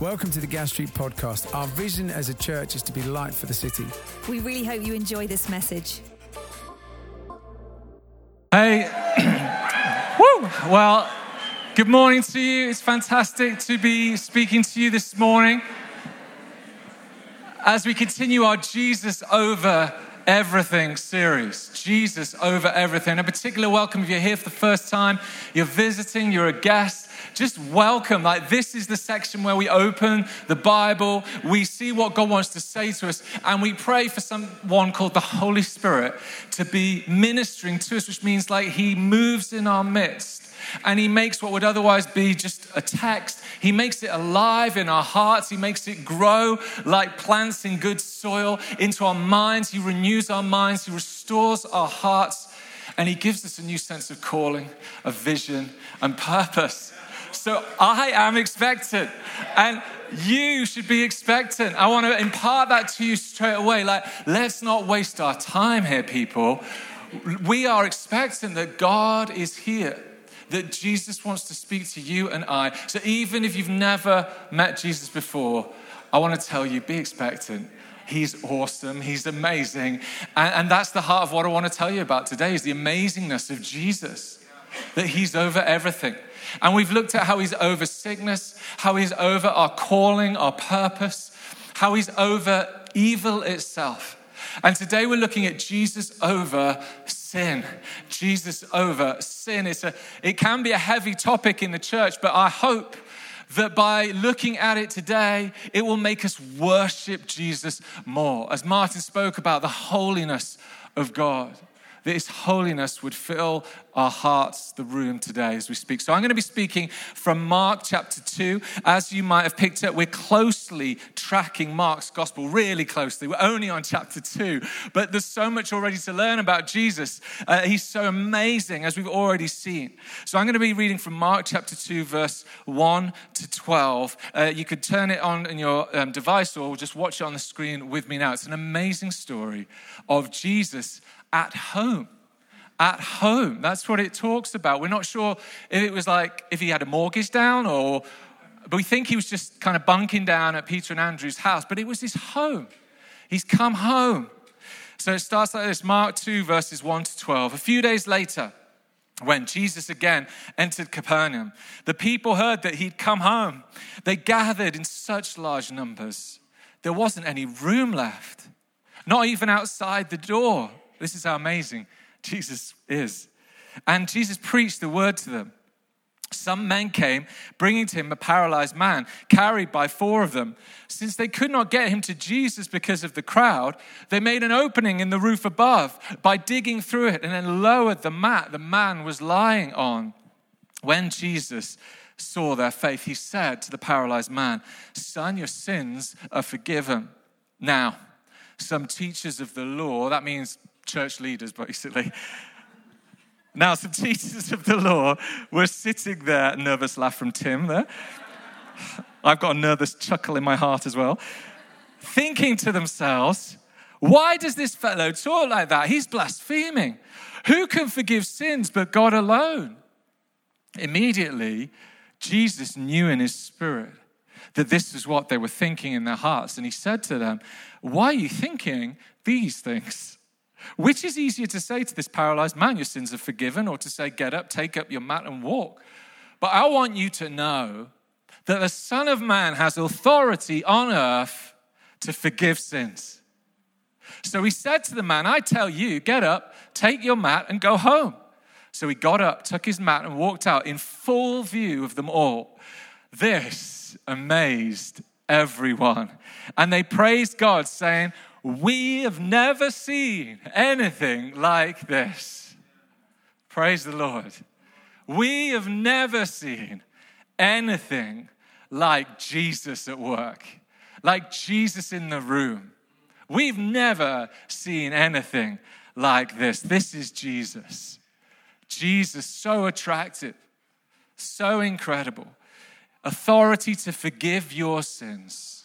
Welcome to the Gas Street Podcast. Our vision as a church is to be light for the city. We really hope you enjoy this message. Hey, woo! Well, good morning to you. It's fantastic to be speaking to you this morning as we continue our Jesus over everything series. Jesus over everything. A particular welcome if you're here for the first time, you're visiting, you're a guest just welcome. Like, this is the section where we open the Bible, we see what God wants to say to us, and we pray for someone called the Holy Spirit to be ministering to us, which means like He moves in our midst and he makes what would otherwise be just a text, he makes it alive in our hearts. He makes it grow like plants in good soil into our minds. He renews our minds. He restores our hearts. And he gives us a new sense of calling, of vision, and purpose. So I am expectant. And you should be expectant. I want to impart that to you straight away. Like, let's not waste our time here, people. We are expectant that God is here, that Jesus wants to speak to you and I. So even if you've never met Jesus before, I want to tell you be expectant. He's awesome. He's amazing. And, and that's the heart of what I want to tell you about today is the amazingness of Jesus, that he's over everything. And we've looked at how he's over sickness, how he's over our calling, our purpose, how he's over evil itself. And today we're looking at Jesus over sin. Jesus over sin. It's a, it can be a heavy topic in the church, but I hope that by looking at it today, it will make us worship Jesus more. As Martin spoke about the holiness of God that His holiness would fill our hearts, the room today as we speak. So I'm going to be speaking from Mark chapter 2. As you might have picked up, we're closely tracking Mark's gospel, really closely. We're only on chapter 2, but there's so much already to learn about Jesus. Uh, he's so amazing, as we've already seen. So I'm going to be reading from Mark chapter 2, verse 1 to 12. Uh, you could turn it on in your um, device or just watch it on the screen with me now. It's an amazing story of Jesus at home. At home. That's what it talks about. We're not sure if it was like if he had a mortgage down or, but we think he was just kind of bunking down at Peter and Andrew's house, but it was his home. He's come home. So it starts like this Mark 2, verses 1 to 12. A few days later, when Jesus again entered Capernaum, the people heard that he'd come home. They gathered in such large numbers, there wasn't any room left, not even outside the door. This is how amazing Jesus is. And Jesus preached the word to them. Some men came, bringing to him a paralyzed man, carried by four of them. Since they could not get him to Jesus because of the crowd, they made an opening in the roof above by digging through it and then lowered the mat the man was lying on. When Jesus saw their faith, he said to the paralyzed man, Son, your sins are forgiven. Now, some teachers of the law, that means church leaders, basically. Now, some teachers of the law were sitting there, nervous laugh from Tim there. I've got a nervous chuckle in my heart as well, thinking to themselves, why does this fellow talk like that? He's blaspheming. Who can forgive sins but God alone? Immediately, Jesus knew in his spirit that this is what they were thinking in their hearts. And he said to them, Why are you thinking these things? Which is easier to say to this paralyzed man, Your sins are forgiven, or to say, Get up, take up your mat, and walk? But I want you to know that the Son of Man has authority on earth to forgive sins. So he said to the man, I tell you, get up, take your mat, and go home. So he got up, took his mat, and walked out in full view of them all. This amazed everyone. And they praised God, saying, we have never seen anything like this. Praise the Lord. We have never seen anything like Jesus at work, like Jesus in the room. We've never seen anything like this. This is Jesus. Jesus, so attractive, so incredible. Authority to forgive your sins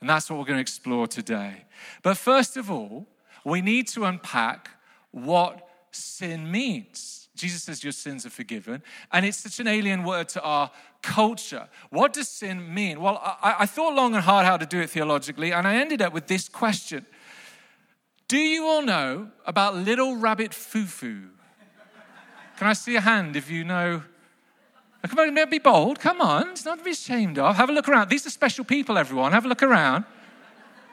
and that's what we're going to explore today. But first of all, we need to unpack what sin means. Jesus says your sins are forgiven. And it's such an alien word to our culture. What does sin mean? Well, I, I thought long and hard how to do it theologically, and I ended up with this question Do you all know about Little Rabbit Foo Foo? Can I see a hand if you know? Come on, be bold. Come on, it's not to be ashamed of. Have a look around. These are special people, everyone. Have a look around.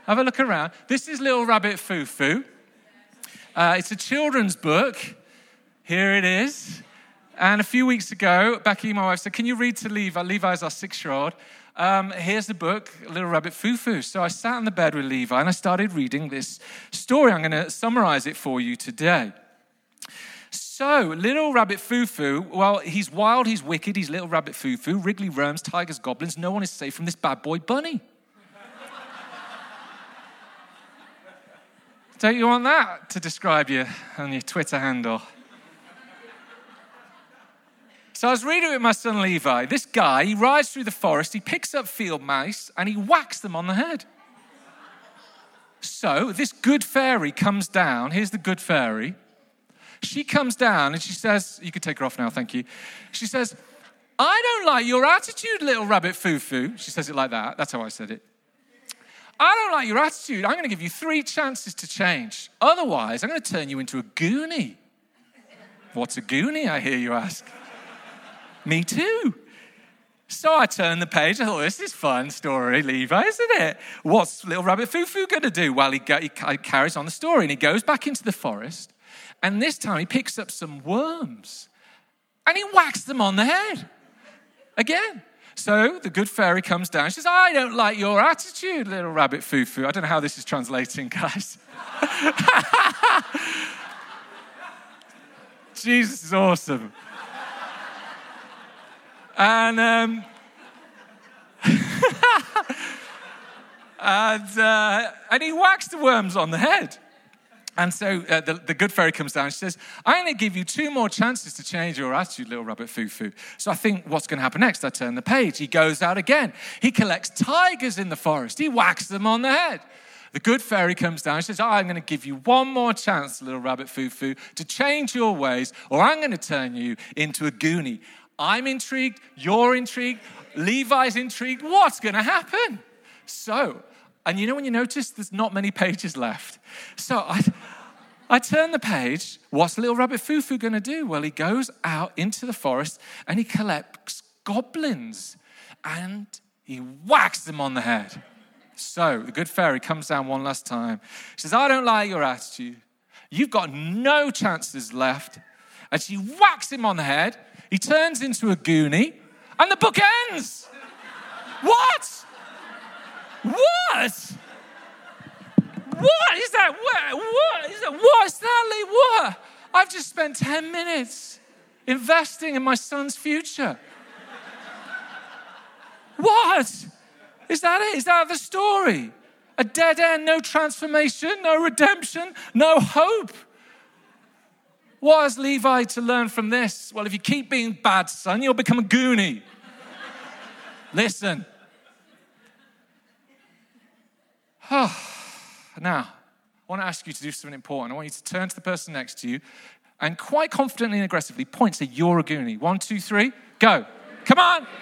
Have a look around. This is Little Rabbit Foo Foo. Uh, it's a children's book. Here it is. And a few weeks ago, Becky, my wife, said, Can you read to Levi? Levi is our six year old. Um, here's the book, Little Rabbit Foo Foo. So I sat on the bed with Levi and I started reading this story. I'm going to summarize it for you today. So, Little Rabbit Foo Foo, well, he's wild, he's wicked, he's Little Rabbit Foo Foo. Wriggly worms, tigers, goblins. No one is safe from this bad boy bunny. Don't you want that to describe you on your Twitter handle? So I was reading with my son Levi. This guy, he rides through the forest, he picks up field mice, and he whacks them on the head. So this good fairy comes down. Here's the good fairy. She comes down and she says, You can take her off now, thank you. She says, I don't like your attitude, little rabbit foo foo. She says it like that. That's how I said it. I don't like your attitude. I'm going to give you three chances to change. Otherwise, I'm going to turn you into a goonie. What's a goonie, I hear you ask? Me too. So I turned the page. I thought, this is fun story, Levi, isn't it? What's little rabbit Foo Foo going to do? Well, he, go, he carries on the story and he goes back into the forest. And this time he picks up some worms and he whacks them on the head again. So the good fairy comes down. She says, I don't like your attitude, little rabbit Foo Foo. I don't know how this is translating, guys. Jesus is awesome. And, um, and, uh, and he whacks the worms on the head. And so uh, the, the, good fairy comes down. She says, I'm going to give you two more chances to change your attitude, little rabbit foo foo. So I think, what's going to happen next? I turn the page. He goes out again. He collects tigers in the forest. He whacks them on the head. The good fairy comes down. She says, oh, I'm going to give you one more chance, little rabbit foo foo, to change your ways, or I'm going to turn you into a goonie. I'm intrigued. You're intrigued. Levi's intrigued. What's going to happen? So, and you know when you notice there's not many pages left. So I, I turn the page. What's little rabbit Foo Foo going to do? Well, he goes out into the forest and he collects goblins and he whacks them on the head. So the good fairy comes down one last time. She says, I don't like your attitude. You've got no chances left. And she whacks him on the head. He turns into a goonie and the book ends. what? What? What is that? What, what is that? What, Stanley? What? I've just spent 10 minutes investing in my son's future. what? Is that it? Is that the story? A dead end, no transformation, no redemption, no hope. What has Levi to learn from this? Well, if you keep being bad, son, you'll become a goonie. Listen. now, I want to ask you to do something important. I want you to turn to the person next to you and quite confidently and aggressively point to you're a goonie. One, two, three, go. Come on.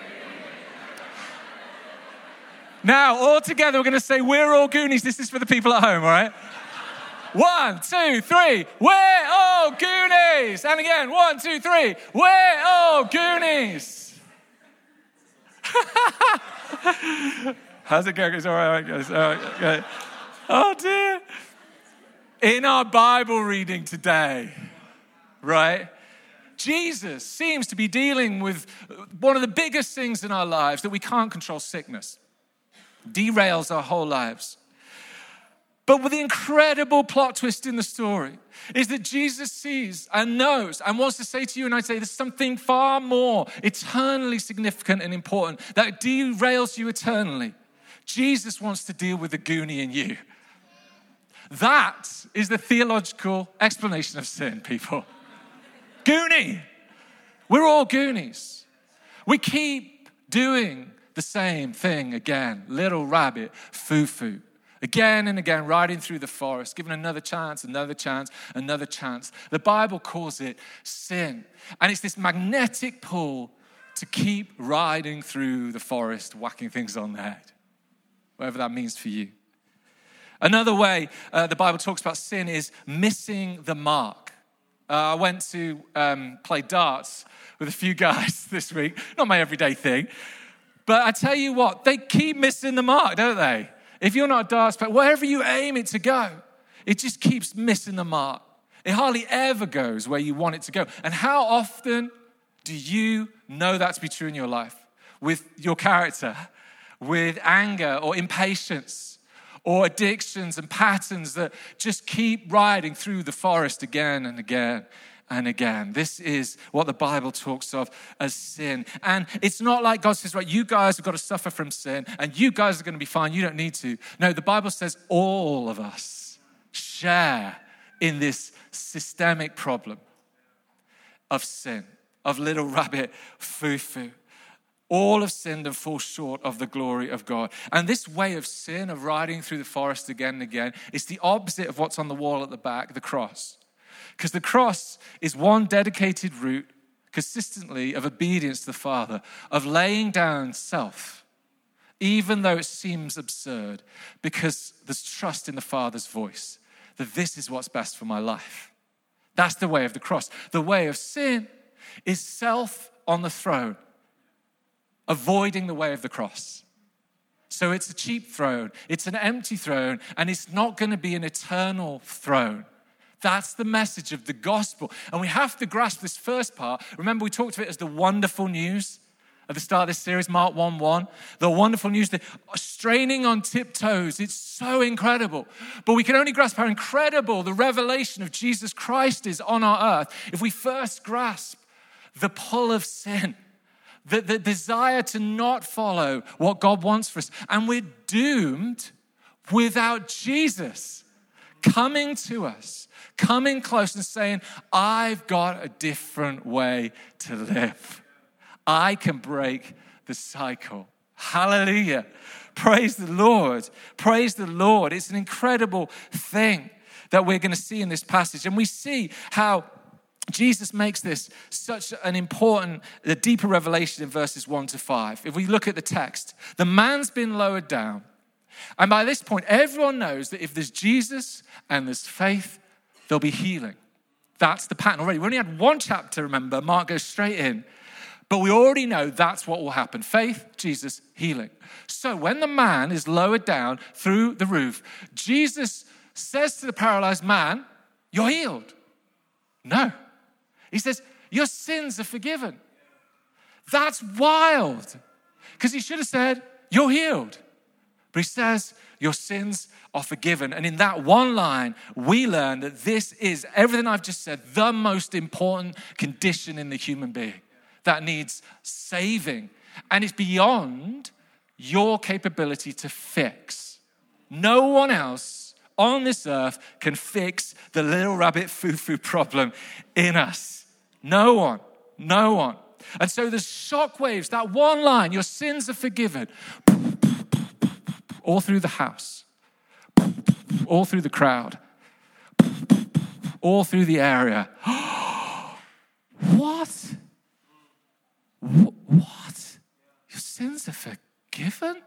Now, all together, we're going to say, We're all Goonies. This is for the people at home, all right? One, two, three. We're all Goonies. And again, one, two, three. We're all Goonies. How's it going? It's all right, guys. All right, okay. Oh, dear. In our Bible reading today, right? Jesus seems to be dealing with one of the biggest things in our lives that we can't control sickness, derails our whole lives. But with the incredible plot twist in the story is that Jesus sees and knows and wants to say to you and I say there's something far more eternally significant and important that derails you eternally. Jesus wants to deal with the goonie in you. That is the theological explanation of sin, people. Goonie. We're all goonies. We keep doing the same thing again. Little rabbit, foo foo. Again and again, riding through the forest, given another chance, another chance, another chance. The Bible calls it sin. And it's this magnetic pull to keep riding through the forest, whacking things on the head, whatever that means for you. Another way uh, the Bible talks about sin is missing the mark. Uh, I went to um, play darts with a few guys this week, not my everyday thing. But I tell you what, they keep missing the mark, don't they? If you're not a darts player, wherever you aim it to go, it just keeps missing the mark. It hardly ever goes where you want it to go. And how often do you know that to be true in your life? With your character, with anger or impatience, or addictions and patterns that just keep riding through the forest again and again and again. This is what the Bible talks of as sin. And it's not like God says, right, you guys have got to suffer from sin and you guys are going to be fine. You don't need to. No, the Bible says all of us share in this systemic problem of sin, of little rabbit foo foo. All have sinned and fall short of the glory of God. And this way of sin, of riding through the forest again and again, is the opposite of what's on the wall at the back, the cross. Because the cross is one dedicated route consistently of obedience to the Father, of laying down self, even though it seems absurd, because there's trust in the Father's voice that this is what's best for my life. That's the way of the cross. The way of sin is self on the throne avoiding the way of the cross. So it's a cheap throne, it's an empty throne, and it's not going to be an eternal throne. That's the message of the gospel. And we have to grasp this first part. Remember, we talked of it as the wonderful news at the start of this series, Mark 1 1. The wonderful news, the straining on tiptoes. It's so incredible. But we can only grasp how incredible the revelation of Jesus Christ is on our earth if we first grasp the pull of sin the, the desire to not follow what God wants for us. And we're doomed without Jesus coming to us, coming close and saying, I've got a different way to live. I can break the cycle. Hallelujah. Praise the Lord. Praise the Lord. It's an incredible thing that we're going to see in this passage. And we see how Jesus makes this such an important, a deeper revelation in verses 1 to 5. If we look at the text, the man's been lowered down. And by this point, everyone knows that if there's Jesus and there's faith, there'll be healing. That's the pattern already. We only had one chapter, remember. Mark goes straight in. But we already know that's what will happen faith, Jesus, healing. So when the man is lowered down through the roof, Jesus says to the paralyzed man, You're healed. No. He says, Your sins are forgiven. That's wild. Because he should have said, You're healed. But he says, Your sins are forgiven. And in that one line, we learn that this is everything I've just said, the most important condition in the human being that needs saving. And it's beyond your capability to fix. No one else on this earth can fix the little rabbit foo foo problem in us. No one. No one. And so there's shock waves, that one line, your sins are forgiven, all through the house, all through the crowd, all through the area. what? What? Your sins are forgiven?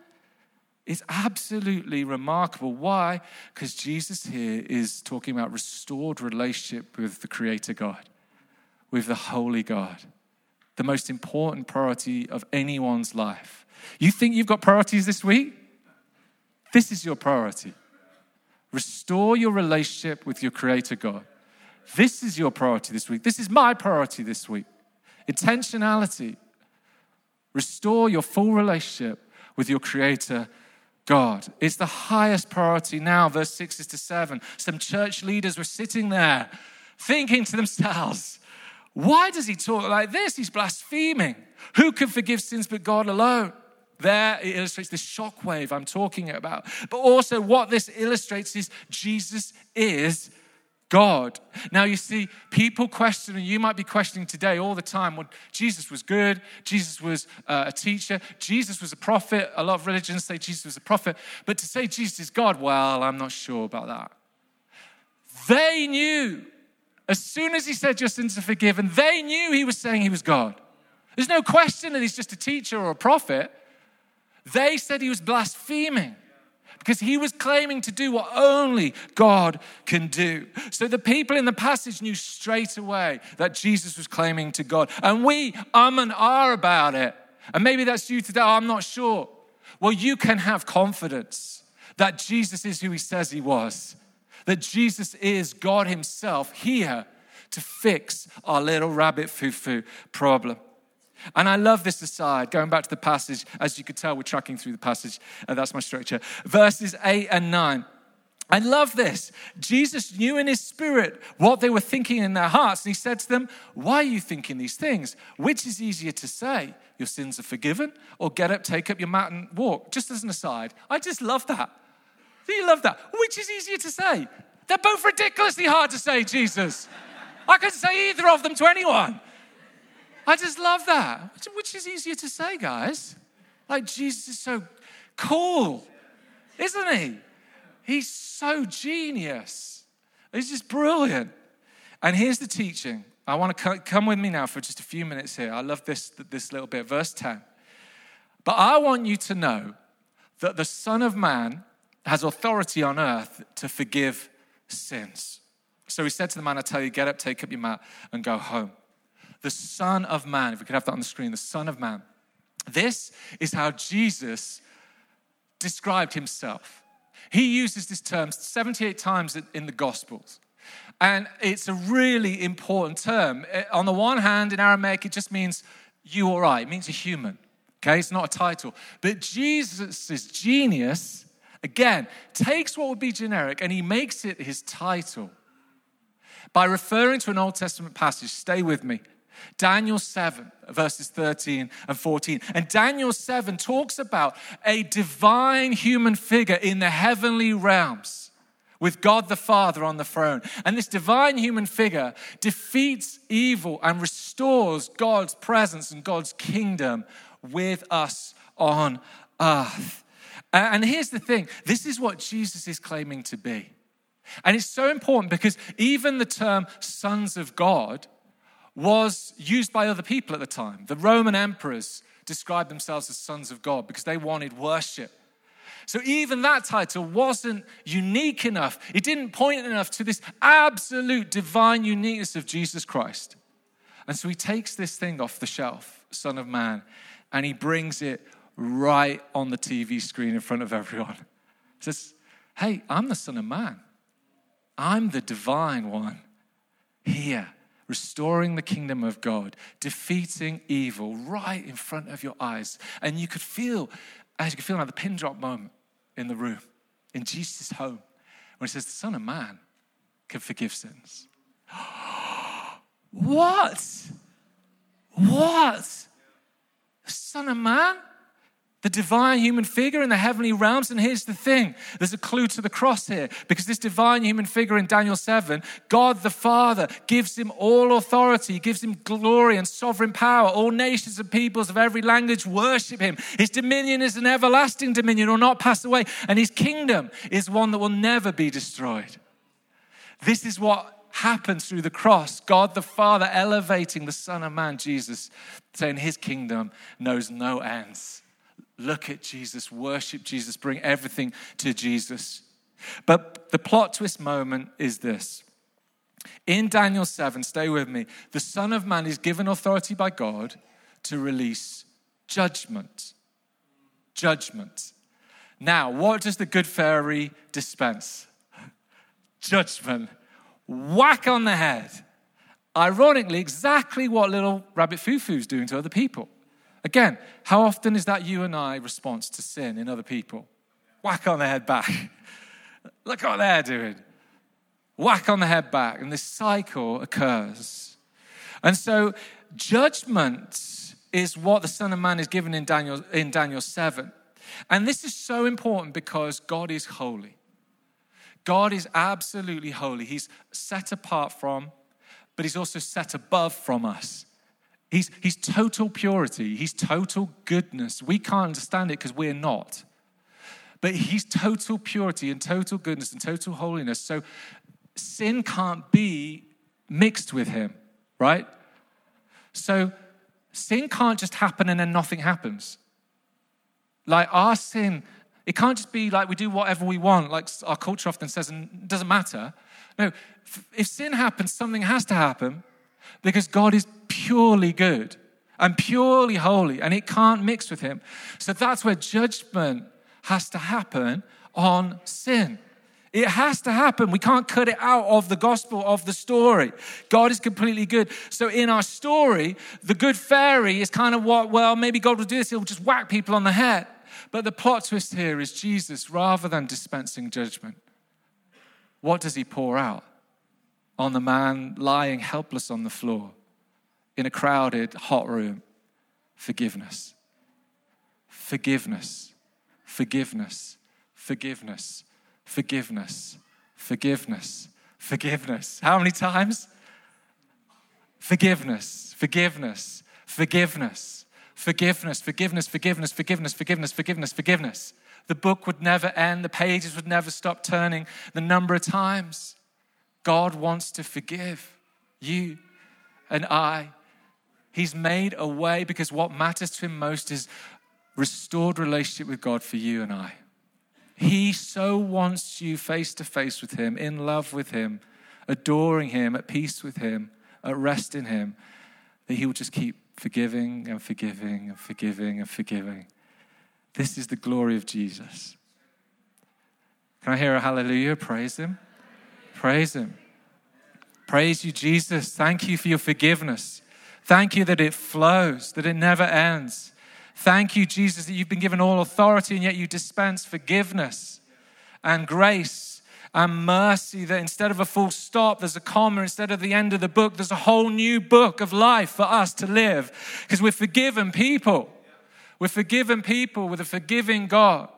It's absolutely remarkable. Why? Because Jesus here is talking about restored relationship with the Creator God with the Holy God, the most important priority of anyone's life. You think you've got priorities this week? This is your priority. Restore your relationship with your Creator God. This is your priority this week. This is my priority this week. Intentionality. Restore your full relationship with your Creator God. It's the highest priority now. Verse 6 is to 7. Some church leaders were sitting there thinking to themselves, why does he talk like this? He's blaspheming. Who can forgive sins but God alone? There it illustrates the shockwave I'm talking about. But also, what this illustrates is Jesus is God. Now, you see, people question, and you might be questioning today all the time well, Jesus was good, Jesus was uh, a teacher, Jesus was a prophet. A lot of religions say Jesus was a prophet, but to say Jesus is God, well, I'm not sure about that. They knew, as soon as he said your sins are forgiven, they knew he was saying he was God. There's no question that he's just a teacher or a prophet. They said he was blaspheming because he was claiming to do what only God can do. So the people in the passage knew straight away that Jesus was claiming to God. And we um and ah about it. And maybe that's you today, I'm not sure. Well, you can have confidence that Jesus is who he says he was, that Jesus is God himself here to fix our little rabbit foo foo problem. And I love this aside, going back to the passage, as you could tell, we're tracking through the passage, and that's my structure. Verses 8 and 9. I love this. Jesus knew in his spirit what they were thinking in their hearts, and he said to them, Why are you thinking these things? Which is easier to say, Your sins are forgiven, or get up, take up your mat, and walk? Just as an aside, I just love that. Do you love that? Which is easier to say? They're both ridiculously hard to say, Jesus. I couldn't say either of them to anyone. I just love that. Which is easier to say, guys? Like, Jesus is so cool, isn't he? He's so genius. He's just brilliant. And here's the teaching. I want to come with me now for just a few minutes here. I love this, this little bit, verse 10. But I want you to know that the Son of Man has authority on earth to forgive sins. So he said to the man, I tell you, get up, take up your mat, and go home the Son of Man. If we could have that on the screen, the Son of Man. This is how Jesus described himself. He uses this term 78 times in the Gospels. And it's a really important term. Eh, on the one hand, in Aramaic, it just means you or I, it means a human. Okay, it's not a title. But Jesus' genius, again, takes what would be generic and he makes it his title. By referring to an Old Testament passage, stay with me, Daniel 7, verses 13 and 14. And Daniel 7 talks about a divine human figure in the heavenly realms with God the Father on the throne. And this divine human figure defeats evil and restores God's presence and God's kingdom with us on earth. And here's the thing this is what Jesus is claiming to be. And it's so important because even the term sons of God was used by other people at the time. The Roman emperors described themselves as sons of God because they wanted worship. So even that title wasn't unique enough. It didn't point enough to this absolute divine uniqueness of Jesus Christ. And so he takes this thing off the shelf, Son of Man, and he brings it right on the TV screen in front of everyone. He says, Hey, I'm the Son of Man. I'm the divine one here restoring the kingdom of God, defeating evil right in front of your eyes. And you could feel, as you could feel like the pin drop moment in the room, in Jesus' home, when he says, The Son of Man can forgive sins. what? What? The Son of Man? The divine human figure in the heavenly realms. And here's the thing there's a clue to the cross here because this divine human figure in Daniel 7, God the Father gives him all authority, gives him glory and sovereign power. All nations and peoples of every language worship him. His dominion is an everlasting dominion, will not pass away, and his kingdom is one that will never be destroyed. This is what happens through the cross. God the Father elevating the Son of Man, Jesus, saying his kingdom knows no ends. Look at Jesus, worship Jesus, bring everything to Jesus. But the plot twist moment is this. In Daniel 7, stay with me, the Son of Man is given authority by God to release judgment. Judgment. Now, what does the good fairy dispense? Judgment. Whack on the head. Ironically, exactly what little rabbit foo foo's doing to other people. Again, how often is that you and I response to sin in other people? Whack on the head back. Look what they're doing. Whack on the head back. And this cycle occurs. And so, judgment is what the Son of Man is given in Daniel, in Daniel 7. And this is so important because God is holy. God is absolutely holy. He's set apart from, but he's also set above from us. He's, he's total purity, he's total goodness. We can't understand it because we're not. But he's total purity and total goodness and total holiness. So sin can't be mixed with him, right? So sin can't just happen and then nothing happens. Like our sin, it can't just be like we do whatever we want, like our culture often says, and it doesn't matter. No, if sin happens, something has to happen because God is purely good and purely holy, and it can't mix with Him. So that's where judgment has to happen on sin. It has to happen. We can't cut it out of the gospel of the story. God is completely good. So, in our story, the good fairy is kind of what, well, maybe God will do this, he'll just whack people on the head. But the plot twist here is Jesus, rather than dispensing judgment, what does he pour out? On the man lying helpless on the floor in a crowded, hot room forgiveness. Forgiveness. Forgiveness. Forgiveness. Forgiveness. Forgiveness. Forgiveness. How many times? Forgiveness. Forgiveness. Forgiveness. Forgiveness. Forgiveness. Forgiveness. Forgiveness. Forgiveness. Forgiveness. Forgiveness. The book would never end. The pages would never stop turning. The number of times God wants to forgive you and I. He's made a way because what matters to him most is restored relationship with God for you and I. He so wants you face to face with Him, in love with Him, adoring Him, at peace with Him, at rest in Him, that He will just keep forgiving and forgiving and forgiving and forgiving. This is the glory of Jesus. Can I hear a hallelujah? Praise Him. Praise Him. Praise you, Jesus. Thank you for your forgiveness. Thank you that it flows, that it never ends. Thank you, Jesus, that you've been given all authority and yet you dispense forgiveness and grace and mercy. That instead of a full stop, there's a comma. Instead of the end of the book, there's a whole new book of life for us to live because we're forgiven people. We're forgiven people with a forgiving God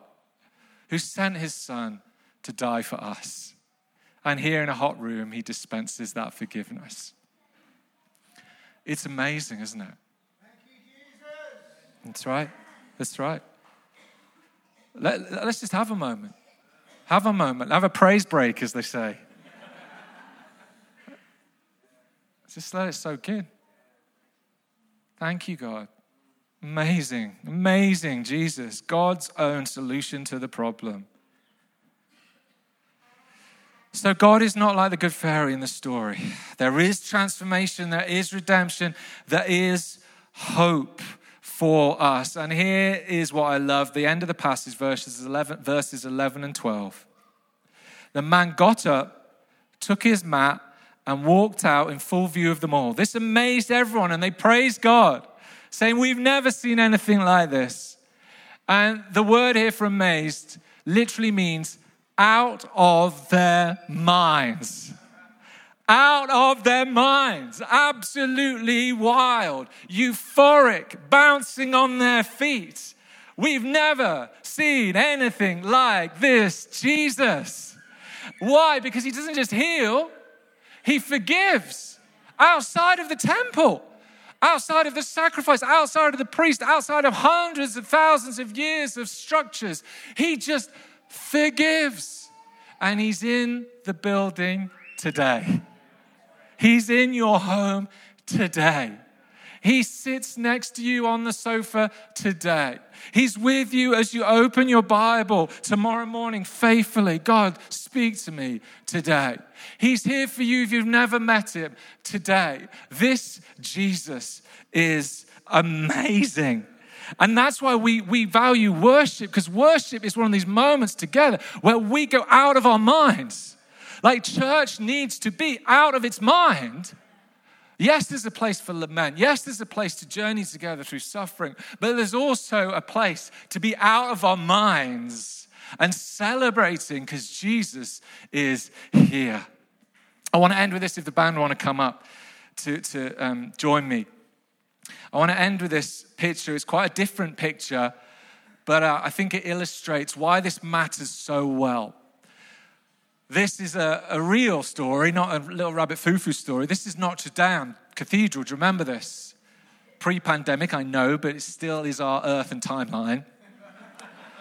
who sent his son to die for us. And here in a hot room, he dispenses that forgiveness. It's amazing, isn't it? That's right. That's right. Let, us just have a moment. Have a moment. Have a praise break, as they say. just let it soak in. Thank you, God. Amazing, amazing, Jesus, God's own solution to the problem. So, God is not like the good fairy in the story. There is transformation, there is redemption, there is hope for us. And here is what I love the end of the passage, verses 11, verses 11 and 12. The man got up, took his mat, and walked out in full view of them all. This amazed everyone, and they praised God, saying, We've never seen anything like this. And the word here for amazed literally means out of their minds. Out of their minds, absolutely wild, euphoric, bouncing on their feet. We've never seen anything like this Jesus. Why? Because he doesn't just heal, he forgives. Outside of the temple, outside of the sacrifice, outside of the priest, outside of hundreds of thousands of years of structures. He just forgives. And he's in the building today. He's in your home today. He sits next to you on the sofa today. He's with you as you open your Bible tomorrow morning faithfully. God, speak to me today. He's here for you if you've never met him today. This Jesus is amazing. And that's why we, we value worship, because worship is one of these moments together where we go out of our minds like church needs to be out of its mind. Yes, there's a place for lament. Yes, there's a place to journey together through suffering, but there's also a place to be out of our minds and celebrating because Jesus is here. I want to end with this if the band want to come up to, to um, join me. I want to end with this picture. It's quite a different picture, but uh, I think it illustrates why this matters so well. This is a, a real story, not a little rabbit foo foo story. This is Notre Dame Cathedral. Do you remember this? Pre pandemic, I know, but it still is our earth and timeline.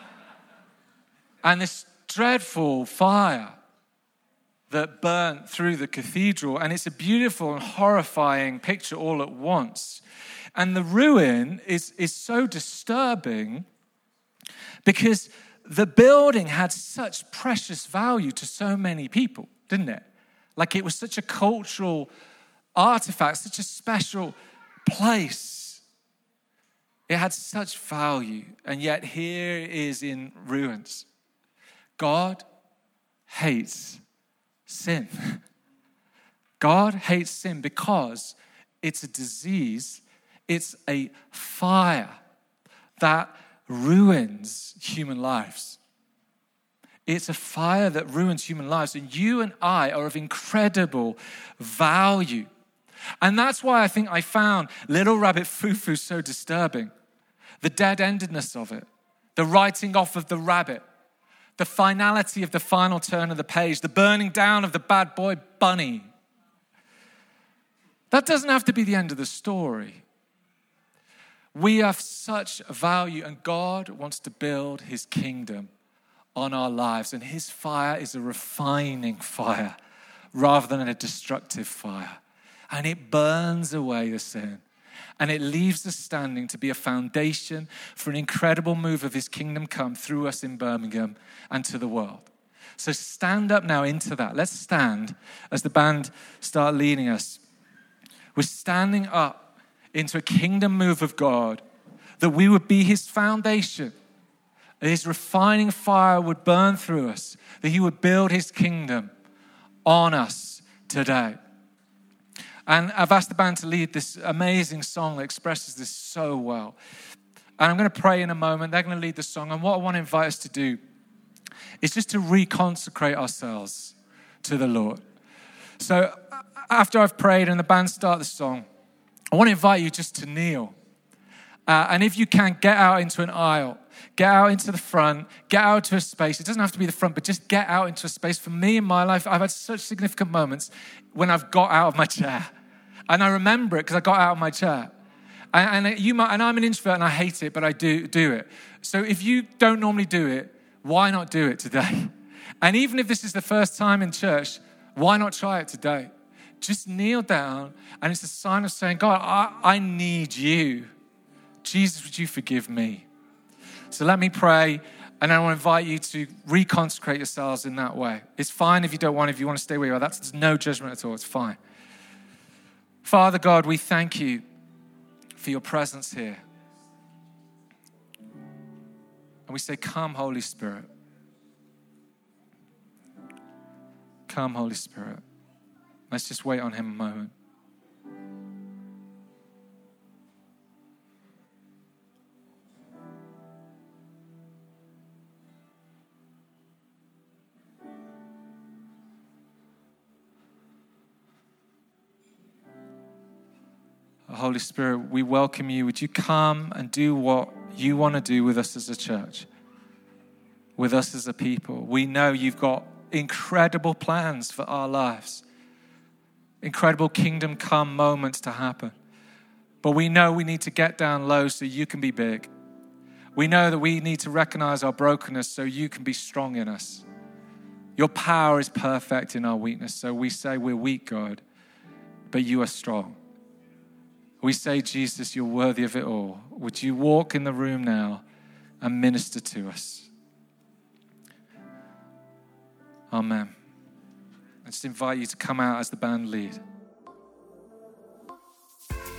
and this dreadful fire that burnt through the cathedral, and it's a beautiful and horrifying picture all at once. And the ruin is, is so disturbing because the building had such precious value to so many people, didn't it? Like it was such a cultural artifact, such a special place. It had such value, and yet here it is in ruins. God hates sin. God hates sin because it's a disease, it's a fire that ruins human lives. It's a fire that ruins human lives, and you and I are of incredible value. And that's why I think I found Little Rabbit Foo so disturbing. The dead endedness of it, the writing off of the rabbit, the finality of the final turn of the page, the burning down of the bad boy bunny. That doesn't have to be the end of the story. We have such value, and God wants to build his kingdom on our lives. And his fire is a refining fire rather than a destructive fire. And it burns away the sin. And it leaves us standing to be a foundation for an incredible move of his kingdom come through us in Birmingham and to the world. So stand up now into that. Let's stand as the band start leading us. We're standing up into a kingdom move of God, that we would be his foundation, that his refining fire would burn through us, that he would build his kingdom on us today. And I've asked the band to lead this amazing song that expresses this so well. And I'm going to pray in a moment. They're going to lead the song. And what I want to invite us to do is just to reconsecrate ourselves to the Lord. So after I've prayed and the band start the song, I want to invite you just to kneel. Uh, and if you can, get out into an aisle, get out into the front, get out to a space. It doesn't have to be the front, but just get out into a space. For me in my life, I've had such significant moments when I've got out of my chair. And I remember it because I got out of my chair. And, and, you might, and I'm an introvert and I hate it, but I do do it. So if you don't normally do it, why not do it today? And even if this is the first time in church, why not try it today? Just kneel down and it's a sign of saying, God, I, I need you. Jesus, would you forgive me? So let me pray, and I want to invite you to reconsecrate yourselves in that way. It's fine if you don't want, if you want to stay where you are. That's no judgment at all. It's fine. Father God, we thank you for your presence here. And we say, Come, Holy Spirit. Come, Holy Spirit. Let's just wait on Him a moment. Holy Spirit, we welcome you. Would you come and do what you want to do with us as a church, with us as a people? We know you've got incredible plans for our lives incredible kingdom come moments to happen. But we know we need to get down low so you can be big. We know that we need to recognize our brokenness so you can be strong in us. Your power is perfect in our weakness. So we say we're weak, God, but you are strong. We say, Jesus, you're worthy of it all. Would you walk in the room now and minister to us? Amen. I just invite you to come out as the band lead.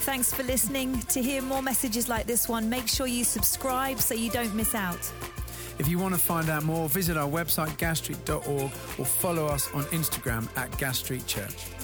Thanks for listening. To hear more messages like this one, make sure you subscribe so you don't miss out. If you want to find out more, visit our website, gasstreet.org, or follow us on Instagram at Gas Street Church.